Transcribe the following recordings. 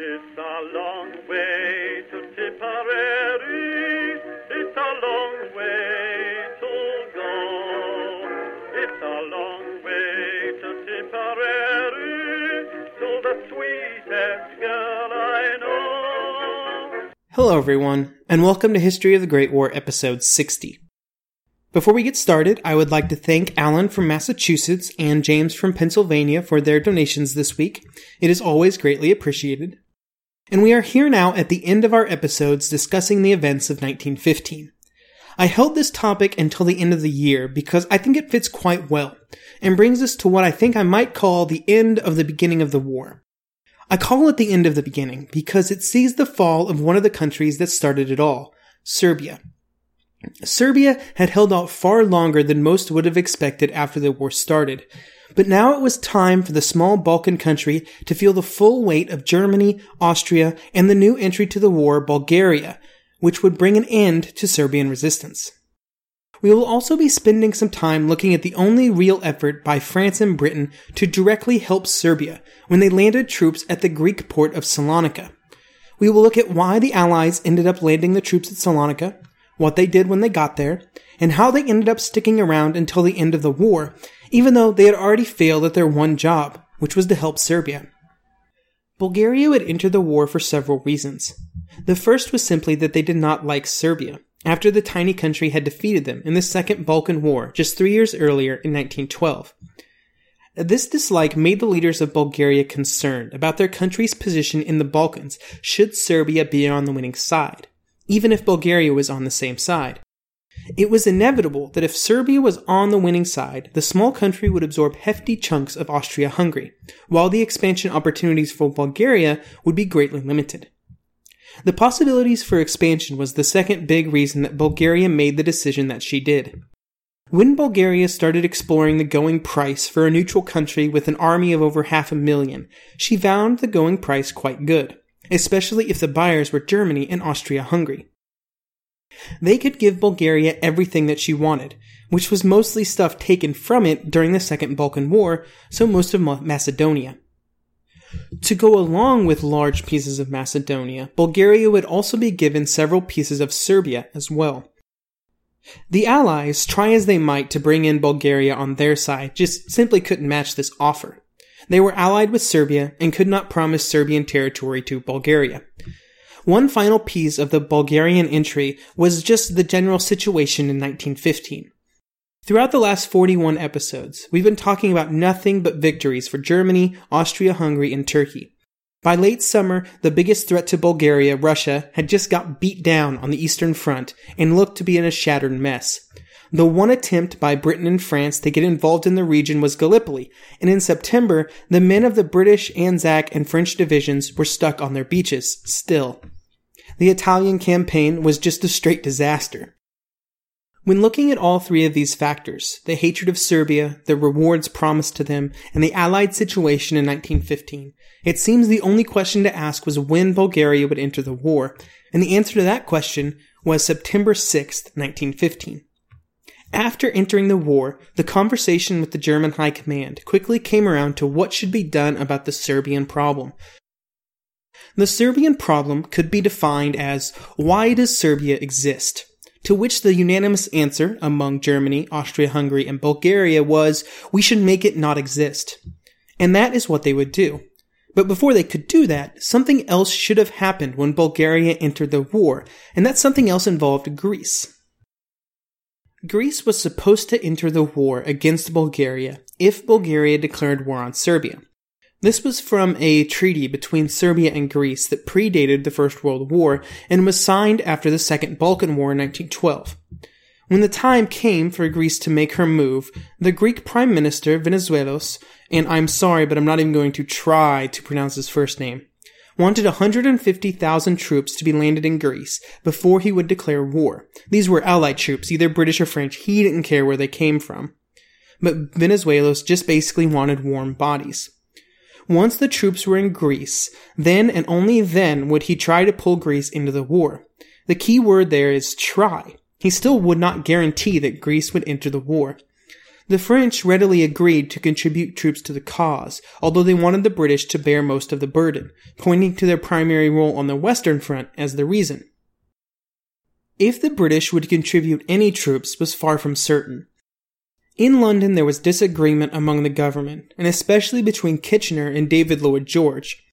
It's a long way to Tipperary. It's a long way to go. It's a long way to Tipperary. To the sweetest girl I know. Hello, everyone, and welcome to History of the Great War, episode 60. Before we get started, I would like to thank Alan from Massachusetts and James from Pennsylvania for their donations this week. It is always greatly appreciated. And we are here now at the end of our episodes discussing the events of 1915. I held this topic until the end of the year because I think it fits quite well and brings us to what I think I might call the end of the beginning of the war. I call it the end of the beginning because it sees the fall of one of the countries that started it all, Serbia. Serbia had held out far longer than most would have expected after the war started. But now it was time for the small Balkan country to feel the full weight of Germany, Austria, and the new entry to the war, Bulgaria, which would bring an end to Serbian resistance. We will also be spending some time looking at the only real effort by France and Britain to directly help Serbia when they landed troops at the Greek port of Salonika. We will look at why the Allies ended up landing the troops at Salonika, what they did when they got there, and how they ended up sticking around until the end of the war, even though they had already failed at their one job, which was to help Serbia. Bulgaria would enter the war for several reasons. The first was simply that they did not like Serbia, after the tiny country had defeated them in the Second Balkan War just three years earlier in 1912. This dislike made the leaders of Bulgaria concerned about their country's position in the Balkans should Serbia be on the winning side even if Bulgaria was on the same side. It was inevitable that if Serbia was on the winning side, the small country would absorb hefty chunks of Austria Hungary, while the expansion opportunities for Bulgaria would be greatly limited. The possibilities for expansion was the second big reason that Bulgaria made the decision that she did. When Bulgaria started exploring the going price for a neutral country with an army of over half a million, she found the going price quite good especially if the buyers were Germany and Austria Hungary. They could give Bulgaria everything that she wanted, which was mostly stuff taken from it during the Second Balkan War, so most of Macedonia. To go along with large pieces of Macedonia, Bulgaria would also be given several pieces of Serbia as well. The Allies, try as they might to bring in Bulgaria on their side, just simply couldn't match this offer. They were allied with Serbia and could not promise Serbian territory to Bulgaria. One final piece of the Bulgarian entry was just the general situation in 1915. Throughout the last 41 episodes, we've been talking about nothing but victories for Germany, Austria Hungary, and Turkey. By late summer, the biggest threat to Bulgaria, Russia, had just got beat down on the Eastern Front and looked to be in a shattered mess. The one attempt by Britain and France to get involved in the region was Gallipoli, and in September, the men of the British, Anzac, and French divisions were stuck on their beaches, still. The Italian campaign was just a straight disaster. When looking at all three of these factors, the hatred of Serbia, the rewards promised to them, and the Allied situation in 1915, it seems the only question to ask was when Bulgaria would enter the war, and the answer to that question was September 6, 1915. After entering the war, the conversation with the German High Command quickly came around to what should be done about the Serbian problem. The Serbian problem could be defined as why does Serbia exist? To which the unanimous answer among Germany, Austria Hungary, and Bulgaria was we should make it not exist. And that is what they would do. But before they could do that, something else should have happened when Bulgaria entered the war, and that something else involved Greece. Greece was supposed to enter the war against Bulgaria if Bulgaria declared war on Serbia. This was from a treaty between Serbia and Greece that predated the First World War and was signed after the Second Balkan War in 1912. When the time came for Greece to make her move, the Greek Prime Minister Venizelos, and I'm sorry, but I'm not even going to try to pronounce his first name, wanted 150,000 troops to be landed in Greece before he would declare war. These were Allied troops, either British or French. He didn't care where they came from. But Venizelos just basically wanted warm bodies. Once the troops were in Greece, then and only then would he try to pull Greece into the war. The key word there is try. He still would not guarantee that Greece would enter the war. The French readily agreed to contribute troops to the cause, although they wanted the British to bear most of the burden, pointing to their primary role on the Western Front as the reason. If the British would contribute any troops was far from certain. In London, there was disagreement among the government, and especially between Kitchener and David Lloyd George.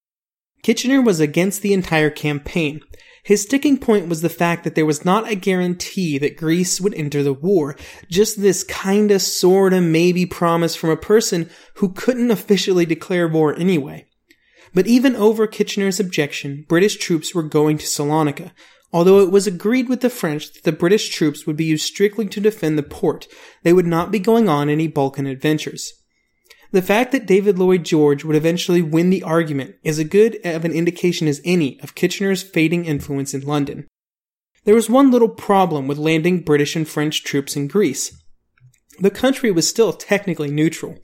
Kitchener was against the entire campaign, his sticking point was the fact that there was not a guarantee that Greece would enter the war, just this kinda sorta maybe promise from a person who couldn't officially declare war anyway. But even over Kitchener's objection, British troops were going to Salonika, although it was agreed with the French that the British troops would be used strictly to defend the port, they would not be going on any Balkan adventures. The fact that David Lloyd George would eventually win the argument is as good of an indication as any of Kitchener's fading influence in London. There was one little problem with landing British and French troops in Greece. The country was still technically neutral.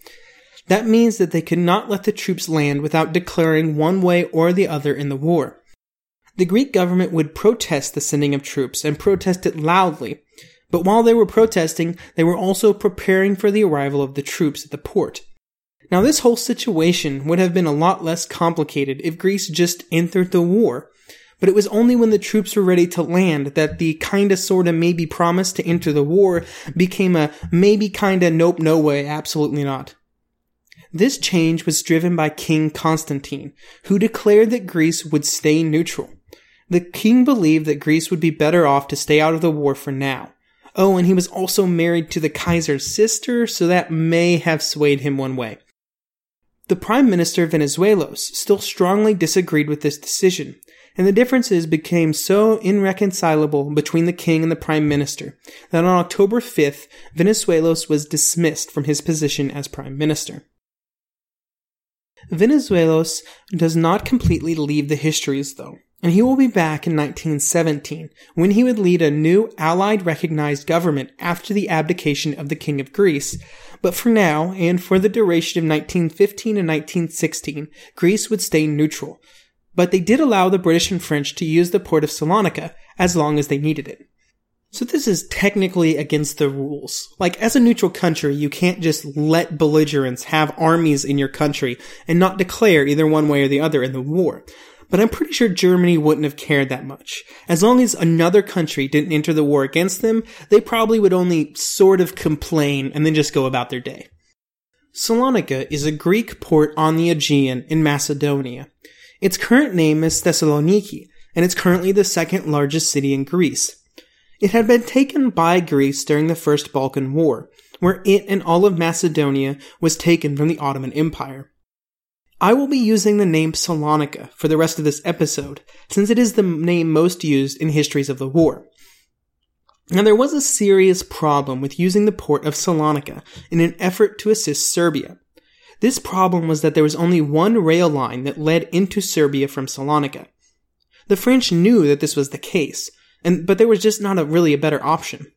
That means that they could not let the troops land without declaring one way or the other in the war. The Greek government would protest the sending of troops and protest it loudly, but while they were protesting, they were also preparing for the arrival of the troops at the port. Now, this whole situation would have been a lot less complicated if Greece just entered the war. But it was only when the troops were ready to land that the kinda sorta maybe promise to enter the war became a maybe kinda nope no way absolutely not. This change was driven by King Constantine, who declared that Greece would stay neutral. The king believed that Greece would be better off to stay out of the war for now. Oh, and he was also married to the Kaiser's sister, so that may have swayed him one way. The Prime Minister Venizelos still strongly disagreed with this decision, and the differences became so irreconcilable between the king and the prime minister that on October 5th, Venizelos was dismissed from his position as prime minister. Venizelos does not completely leave the histories though, and he will be back in 1917 when he would lead a new Allied recognized government after the abdication of the King of Greece but for now, and for the duration of 1915 and 1916, Greece would stay neutral. But they did allow the British and French to use the port of Salonika as long as they needed it. So this is technically against the rules. Like, as a neutral country, you can't just let belligerents have armies in your country and not declare either one way or the other in the war but I'm pretty sure Germany wouldn't have cared that much. As long as another country didn't enter the war against them, they probably would only sort of complain and then just go about their day. Salonika is a Greek port on the Aegean in Macedonia. Its current name is Thessaloniki, and it's currently the second largest city in Greece. It had been taken by Greece during the First Balkan War, where it and all of Macedonia was taken from the Ottoman Empire. I will be using the name Salonika for the rest of this episode, since it is the name most used in histories of the war. Now, there was a serious problem with using the port of Salonika in an effort to assist Serbia. This problem was that there was only one rail line that led into Serbia from Salonika. The French knew that this was the case, and, but there was just not a, really a better option.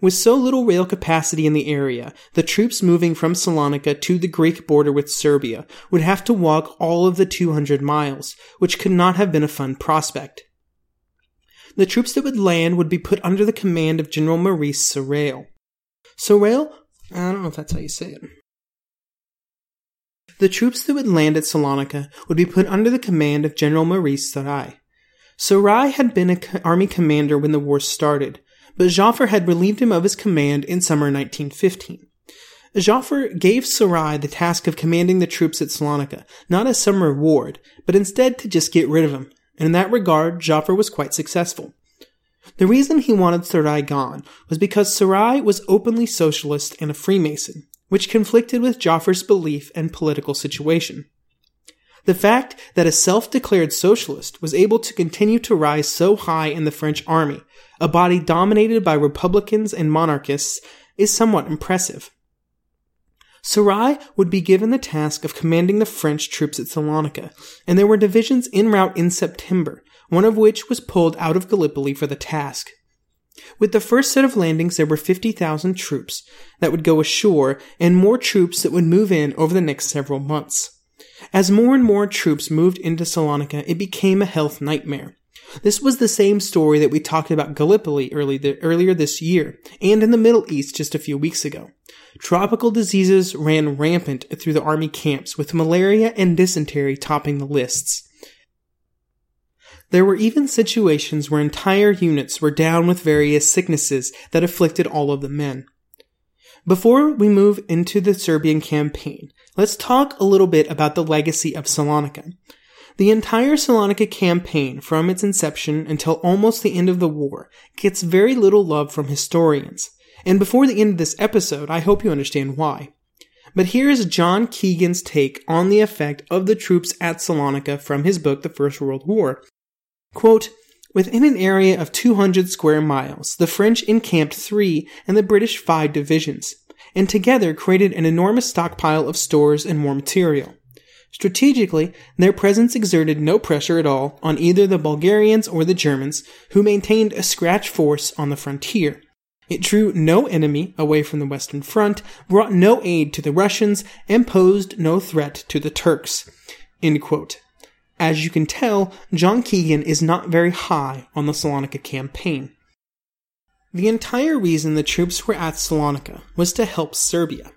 With so little rail capacity in the area, the troops moving from Salonika to the Greek border with Serbia would have to walk all of the 200 miles, which could not have been a fun prospect. The troops that would land would be put under the command of General Maurice Sorel. Sorel? I don't know if that's how you say it. The troops that would land at Salonika would be put under the command of General Maurice Sarrail. Sarrail had been an army commander when the war started, but Joffre had relieved him of his command in summer 1915. Joffre gave Sarrail the task of commanding the troops at Salonika, not as some reward, but instead to just get rid of him, and in that regard, Joffre was quite successful. The reason he wanted Sarrail gone was because Sarrail was openly socialist and a Freemason, which conflicted with Joffre's belief and political situation. The fact that a self-declared socialist was able to continue to rise so high in the French army a body dominated by Republicans and monarchists, is somewhat impressive. Sarrail would be given the task of commanding the French troops at Salonika, and there were divisions en route in September, one of which was pulled out of Gallipoli for the task. With the first set of landings, there were 50,000 troops that would go ashore and more troops that would move in over the next several months. As more and more troops moved into Salonika, it became a health nightmare. This was the same story that we talked about Gallipoli early earlier this year, and in the Middle East just a few weeks ago. Tropical diseases ran rampant through the army camps, with malaria and dysentery topping the lists. There were even situations where entire units were down with various sicknesses that afflicted all of the men. Before we move into the Serbian campaign, let's talk a little bit about the legacy of Salonika. The entire Salonika campaign, from its inception until almost the end of the war, gets very little love from historians. And before the end of this episode, I hope you understand why. But here is John Keegan's take on the effect of the troops at Salonika from his book, The First World War. Quote, Within an area of 200 square miles, the French encamped three and the British five divisions, and together created an enormous stockpile of stores and war material. Strategically, their presence exerted no pressure at all on either the Bulgarians or the Germans, who maintained a scratch force on the frontier. It drew no enemy away from the Western Front, brought no aid to the Russians, and posed no threat to the Turks. As you can tell, John Keegan is not very high on the Salonika campaign. The entire reason the troops were at Salonika was to help Serbia.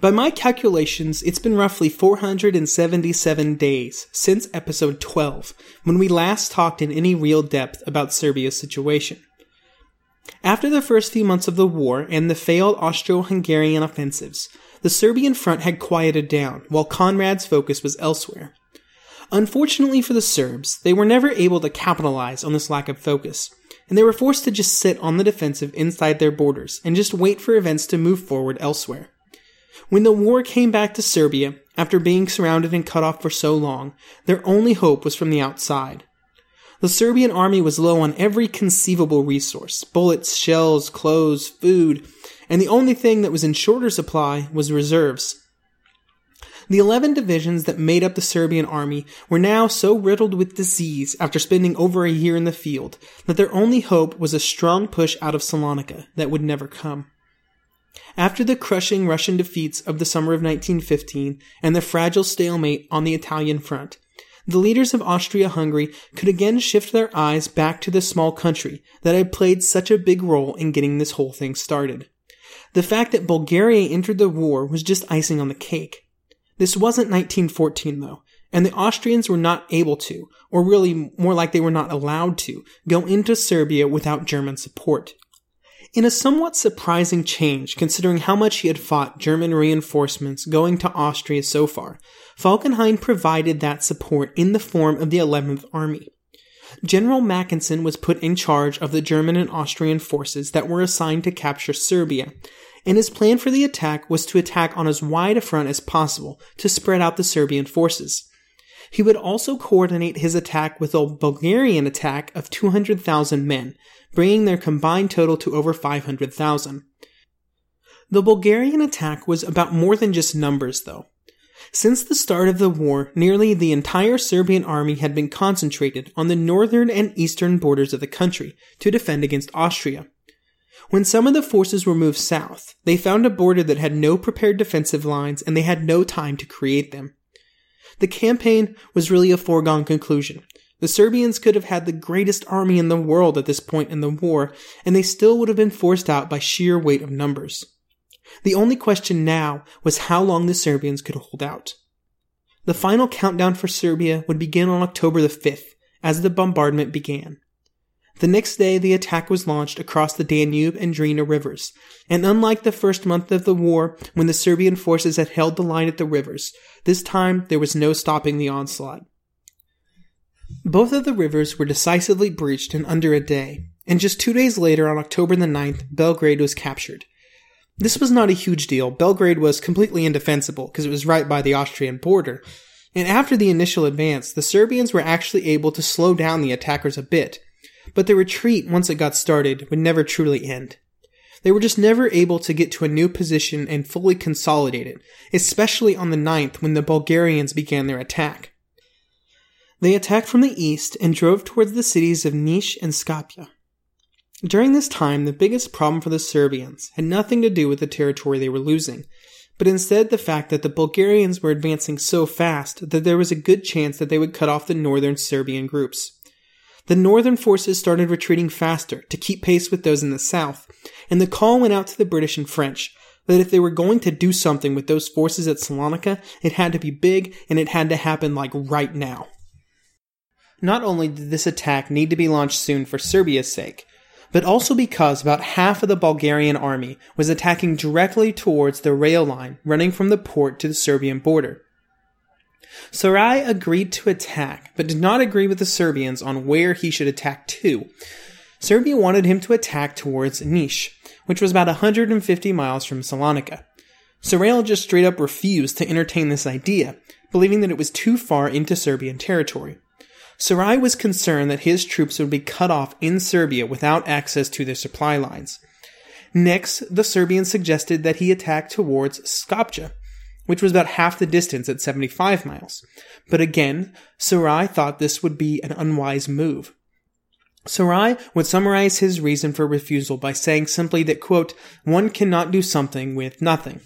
By my calculations, it's been roughly 477 days since episode 12, when we last talked in any real depth about Serbia's situation. After the first few months of the war and the failed Austro Hungarian offensives, the Serbian front had quieted down, while Conrad's focus was elsewhere. Unfortunately for the Serbs, they were never able to capitalize on this lack of focus, and they were forced to just sit on the defensive inside their borders and just wait for events to move forward elsewhere. When the war came back to Serbia, after being surrounded and cut off for so long, their only hope was from the outside. The Serbian army was low on every conceivable resource bullets, shells, clothes, food, and the only thing that was in shorter supply was reserves. The 11 divisions that made up the Serbian army were now so riddled with disease after spending over a year in the field that their only hope was a strong push out of Salonika that would never come. After the crushing Russian defeats of the summer of 1915 and the fragile stalemate on the Italian front, the leaders of Austria Hungary could again shift their eyes back to the small country that had played such a big role in getting this whole thing started. The fact that Bulgaria entered the war was just icing on the cake. This wasn't 1914 though, and the Austrians were not able to, or really more like they were not allowed to, go into Serbia without German support. In a somewhat surprising change, considering how much he had fought German reinforcements going to Austria so far, Falkenhayn provided that support in the form of the 11th Army. General Mackensen was put in charge of the German and Austrian forces that were assigned to capture Serbia, and his plan for the attack was to attack on as wide a front as possible to spread out the Serbian forces. He would also coordinate his attack with a Bulgarian attack of 200,000 men, bringing their combined total to over 500,000. The Bulgarian attack was about more than just numbers, though. Since the start of the war, nearly the entire Serbian army had been concentrated on the northern and eastern borders of the country to defend against Austria. When some of the forces were moved south, they found a border that had no prepared defensive lines and they had no time to create them. The campaign was really a foregone conclusion, the Serbians could have had the greatest army in the world at this point in the war, and they still would have been forced out by sheer weight of numbers. The only question now was how long the Serbians could hold out. The final countdown for Serbia would begin on October the 5th, as the bombardment began. The next day, the attack was launched across the Danube and Drina rivers, and unlike the first month of the war, when the Serbian forces had held the line at the rivers, this time there was no stopping the onslaught. Both of the rivers were decisively breached in under a day, and just two days later, on October the 9th, Belgrade was captured. This was not a huge deal. Belgrade was completely indefensible because it was right by the Austrian border. And after the initial advance, the Serbians were actually able to slow down the attackers a bit. But the retreat, once it got started, would never truly end. They were just never able to get to a new position and fully consolidate it, especially on the 9th when the Bulgarians began their attack. They attacked from the east and drove towards the cities of Niš and Skopje. During this time, the biggest problem for the Serbians had nothing to do with the territory they were losing, but instead the fact that the Bulgarians were advancing so fast that there was a good chance that they would cut off the northern Serbian groups. The northern forces started retreating faster to keep pace with those in the south, and the call went out to the British and French that if they were going to do something with those forces at Salonika, it had to be big and it had to happen like right now. Not only did this attack need to be launched soon for Serbia's sake, but also because about half of the Bulgarian army was attacking directly towards the rail line running from the port to the Serbian border. Sarrail agreed to attack, but did not agree with the Serbians on where he should attack to. Serbia wanted him to attack towards Niš, which was about 150 miles from Salonika. Sarrail just straight up refused to entertain this idea, believing that it was too far into Serbian territory. Sarrail was concerned that his troops would be cut off in Serbia without access to their supply lines. Next, the Serbians suggested that he attack towards Skopje, which was about half the distance at 75 miles. But again, Sarrail thought this would be an unwise move. Sarrail would summarize his reason for refusal by saying simply that, quote, one cannot do something with nothing.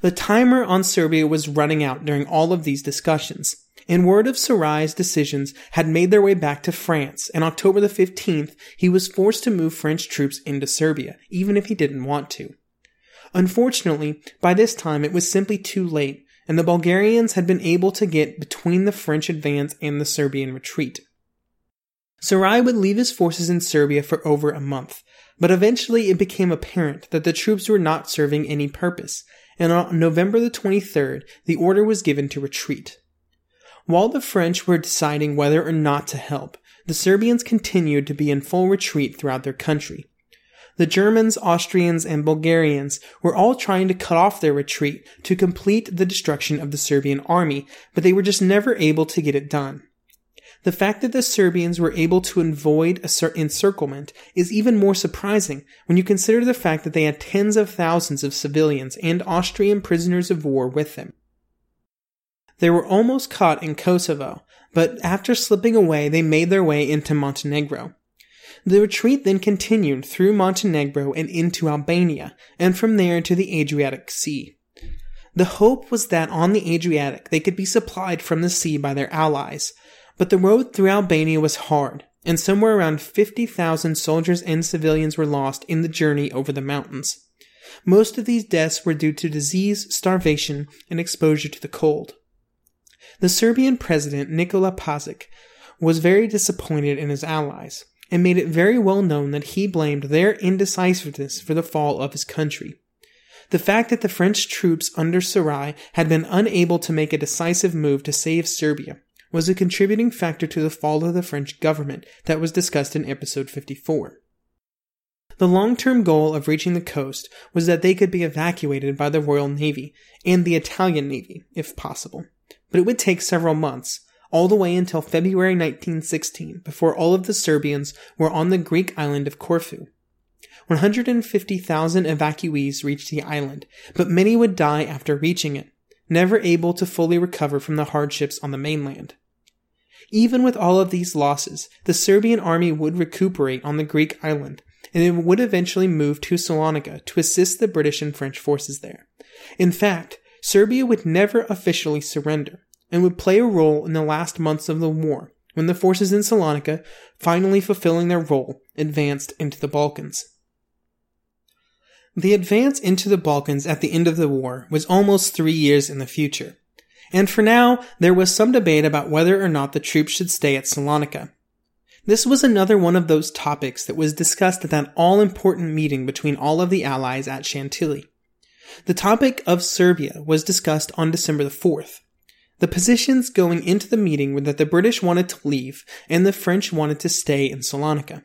The timer on Serbia was running out during all of these discussions, and word of Sarrail's decisions had made their way back to France, and October the 15th, he was forced to move French troops into Serbia, even if he didn't want to. Unfortunately, by this time it was simply too late, and the Bulgarians had been able to get between the French advance and the Serbian retreat. Sarrail would leave his forces in Serbia for over a month, but eventually it became apparent that the troops were not serving any purpose, and on November the 23rd, the order was given to retreat. While the French were deciding whether or not to help, the Serbians continued to be in full retreat throughout their country. The Germans, Austrians, and Bulgarians were all trying to cut off their retreat to complete the destruction of the Serbian army, but they were just never able to get it done. The fact that the Serbians were able to avoid encirclement is even more surprising when you consider the fact that they had tens of thousands of civilians and Austrian prisoners of war with them. They were almost caught in Kosovo, but after slipping away, they made their way into Montenegro. The retreat then continued through Montenegro and into Albania, and from there to the Adriatic Sea. The hope was that on the Adriatic they could be supplied from the sea by their allies, but the road through Albania was hard, and somewhere around 50,000 soldiers and civilians were lost in the journey over the mountains. Most of these deaths were due to disease, starvation, and exposure to the cold. The Serbian president Nikola Pašic was very disappointed in his allies and made it very well known that he blamed their indecisiveness for the fall of his country. The fact that the French troops under Sarrail had been unable to make a decisive move to save Serbia was a contributing factor to the fall of the French government that was discussed in episode 54. The long-term goal of reaching the coast was that they could be evacuated by the Royal Navy and the Italian Navy, if possible. But it would take several months, all the way until February 1916 before all of the Serbians were on the Greek island of Corfu. 150,000 evacuees reached the island, but many would die after reaching it, never able to fully recover from the hardships on the mainland. Even with all of these losses, the Serbian army would recuperate on the Greek island, and it would eventually move to Salonika to assist the British and French forces there. In fact, Serbia would never officially surrender, and would play a role in the last months of the war when the forces in Salonika, finally fulfilling their role, advanced into the Balkans. The advance into the Balkans at the end of the war was almost three years in the future, and for now there was some debate about whether or not the troops should stay at Salonika. This was another one of those topics that was discussed at that all important meeting between all of the allies at Chantilly. The topic of Serbia was discussed on December the 4th, the positions going into the meeting were that the British wanted to leave and the French wanted to stay in Salonika.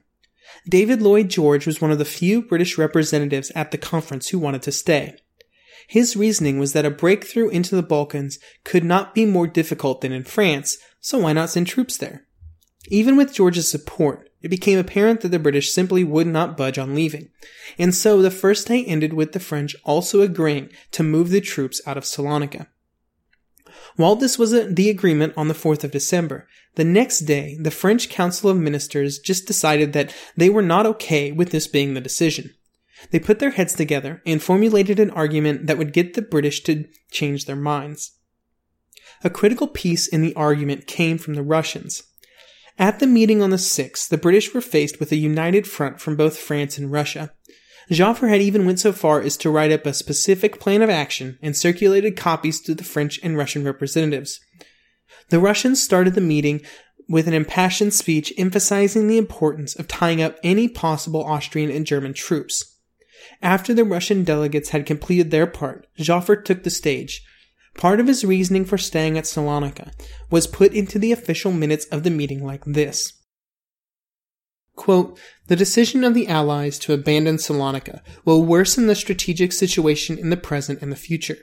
David Lloyd George was one of the few British representatives at the conference who wanted to stay. His reasoning was that a breakthrough into the Balkans could not be more difficult than in France, so why not send troops there? Even with George's support, it became apparent that the British simply would not budge on leaving, and so the first day ended with the French also agreeing to move the troops out of Salonika. While this was a, the agreement on the 4th of December, the next day, the French Council of Ministers just decided that they were not okay with this being the decision. They put their heads together and formulated an argument that would get the British to change their minds. A critical piece in the argument came from the Russians. At the meeting on the 6th, the British were faced with a united front from both France and Russia. Joffre had even went so far as to write up a specific plan of action and circulated copies to the French and Russian representatives. The Russians started the meeting with an impassioned speech emphasizing the importance of tying up any possible Austrian and German troops. After the Russian delegates had completed their part, Joffre took the stage. Part of his reasoning for staying at Salonika was put into the official minutes of the meeting like this. Quote, the decision of the Allies to abandon Salonika will worsen the strategic situation in the present and the future.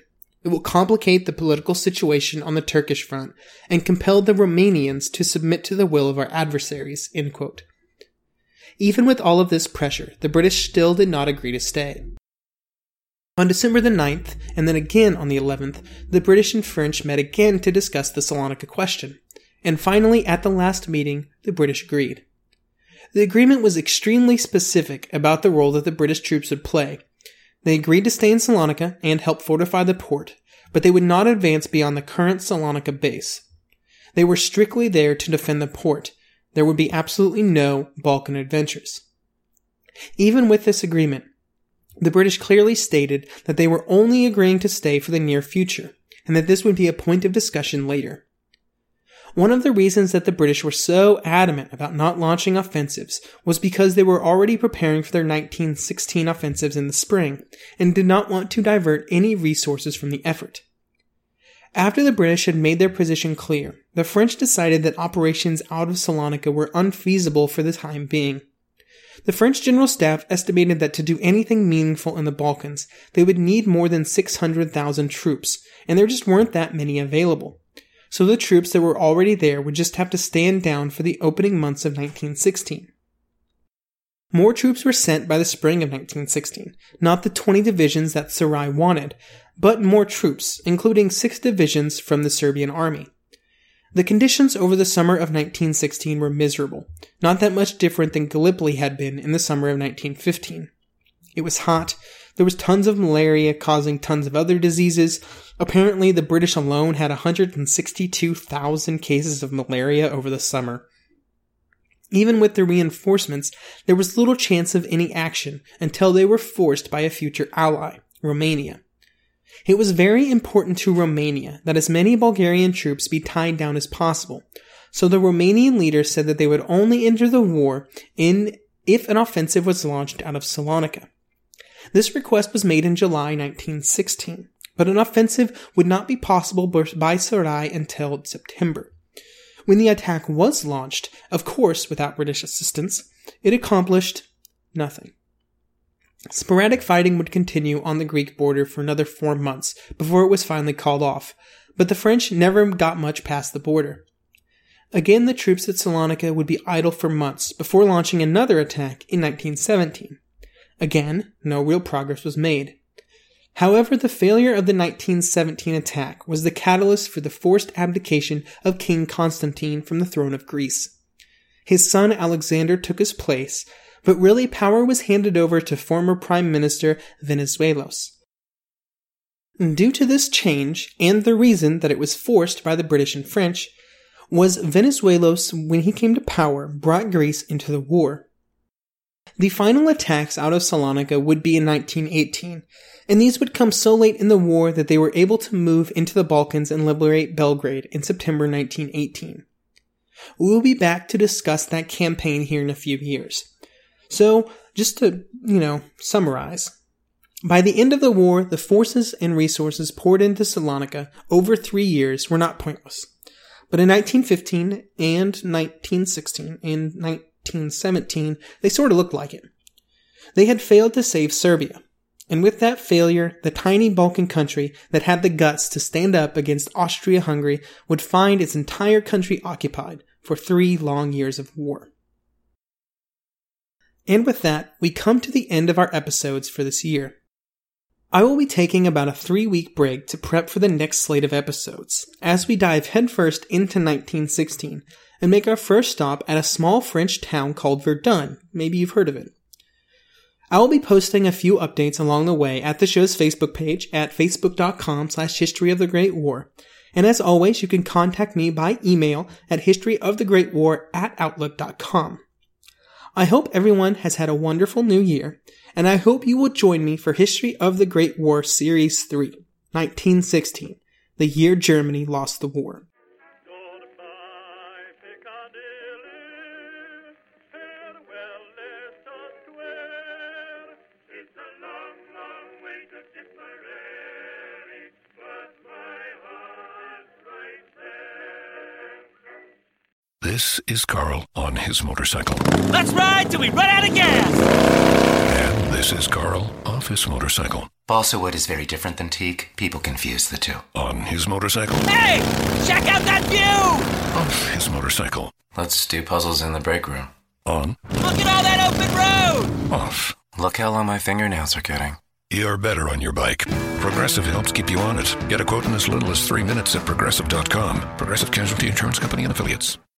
It will complicate the political situation on the Turkish front and compel the Romanians to submit to the will of our adversaries. Even with all of this pressure, the British still did not agree to stay. On December the 9th, and then again on the 11th, the British and French met again to discuss the Salonika question. And finally, at the last meeting, the British agreed. The agreement was extremely specific about the role that the British troops would play, they agreed to stay in Salonika and help fortify the port, but they would not advance beyond the current Salonika base. They were strictly there to defend the port. There would be absolutely no Balkan adventures. Even with this agreement, the British clearly stated that they were only agreeing to stay for the near future, and that this would be a point of discussion later. One of the reasons that the British were so adamant about not launching offensives was because they were already preparing for their 1916 offensives in the spring and did not want to divert any resources from the effort. After the British had made their position clear, the French decided that operations out of Salonika were unfeasible for the time being. The French General Staff estimated that to do anything meaningful in the Balkans, they would need more than 600,000 troops, and there just weren't that many available so the troops that were already there would just have to stand down for the opening months of 1916. More troops were sent by the spring of 1916, not the 20 divisions that Sarrail wanted, but more troops, including six divisions from the Serbian army. The conditions over the summer of 1916 were miserable, not that much different than Gallipoli had been in the summer of 1915. It was hot, there was tons of malaria causing tons of other diseases. Apparently, the British alone had 162,000 cases of malaria over the summer. Even with the reinforcements, there was little chance of any action until they were forced by a future ally, Romania. It was very important to Romania that as many Bulgarian troops be tied down as possible, so the Romanian leaders said that they would only enter the war in if an offensive was launched out of Salonika. This request was made in July 1916, but an offensive would not be possible by Sarrail until September. When the attack was launched, of course without British assistance, it accomplished nothing. Sporadic fighting would continue on the Greek border for another four months before it was finally called off, but the French never got much past the border. Again, the troops at Salonika would be idle for months before launching another attack in 1917. Again, no real progress was made. However, the failure of the 1917 attack was the catalyst for the forced abdication of King Constantine from the throne of Greece. His son Alexander took his place, but really power was handed over to former Prime Minister Venizelos. Due to this change, and the reason that it was forced by the British and French, was Venizelos, when he came to power, brought Greece into the war. The final attacks out of Salonika would be in 1918, and these would come so late in the war that they were able to move into the Balkans and liberate Belgrade in September 1918. We will be back to discuss that campaign here in a few years. So, just to, you know, summarize. By the end of the war, the forces and resources poured into Salonika over three years were not pointless. But in 1915 and 1916 and 1917, they sort of looked like it. They had failed to save Serbia. And with that failure, the tiny Balkan country that had the guts to stand up against Austria Hungary would find its entire country occupied for three long years of war. And with that, we come to the end of our episodes for this year. I will be taking about a three week break to prep for the next slate of episodes, as we dive headfirst into 1916 and make our first stop at a small French town called Verdun. Maybe you've heard of it. I will be posting a few updates along the way at the show's Facebook page at facebook.com slash history of the Great War, And as always, you can contact me by email at historyofthegreatwar at outlook.com. I hope everyone has had a wonderful new year, and I hope you will join me for History of the Great War Series 3, 1916, the year Germany lost the war. This is Carl on his motorcycle. Let's ride till we run out of gas! And this is Carl off his motorcycle. Balsa wood is very different than teak. People confuse the two. On his motorcycle. Hey! Check out that view! Off his motorcycle. Let's do puzzles in the break room. On. Look at all that open road! Off. Look how long my fingernails are getting. You're better on your bike. Progressive helps keep you on it. Get a quote in as little as three minutes at progressive.com. Progressive Casualty Insurance Company and Affiliates.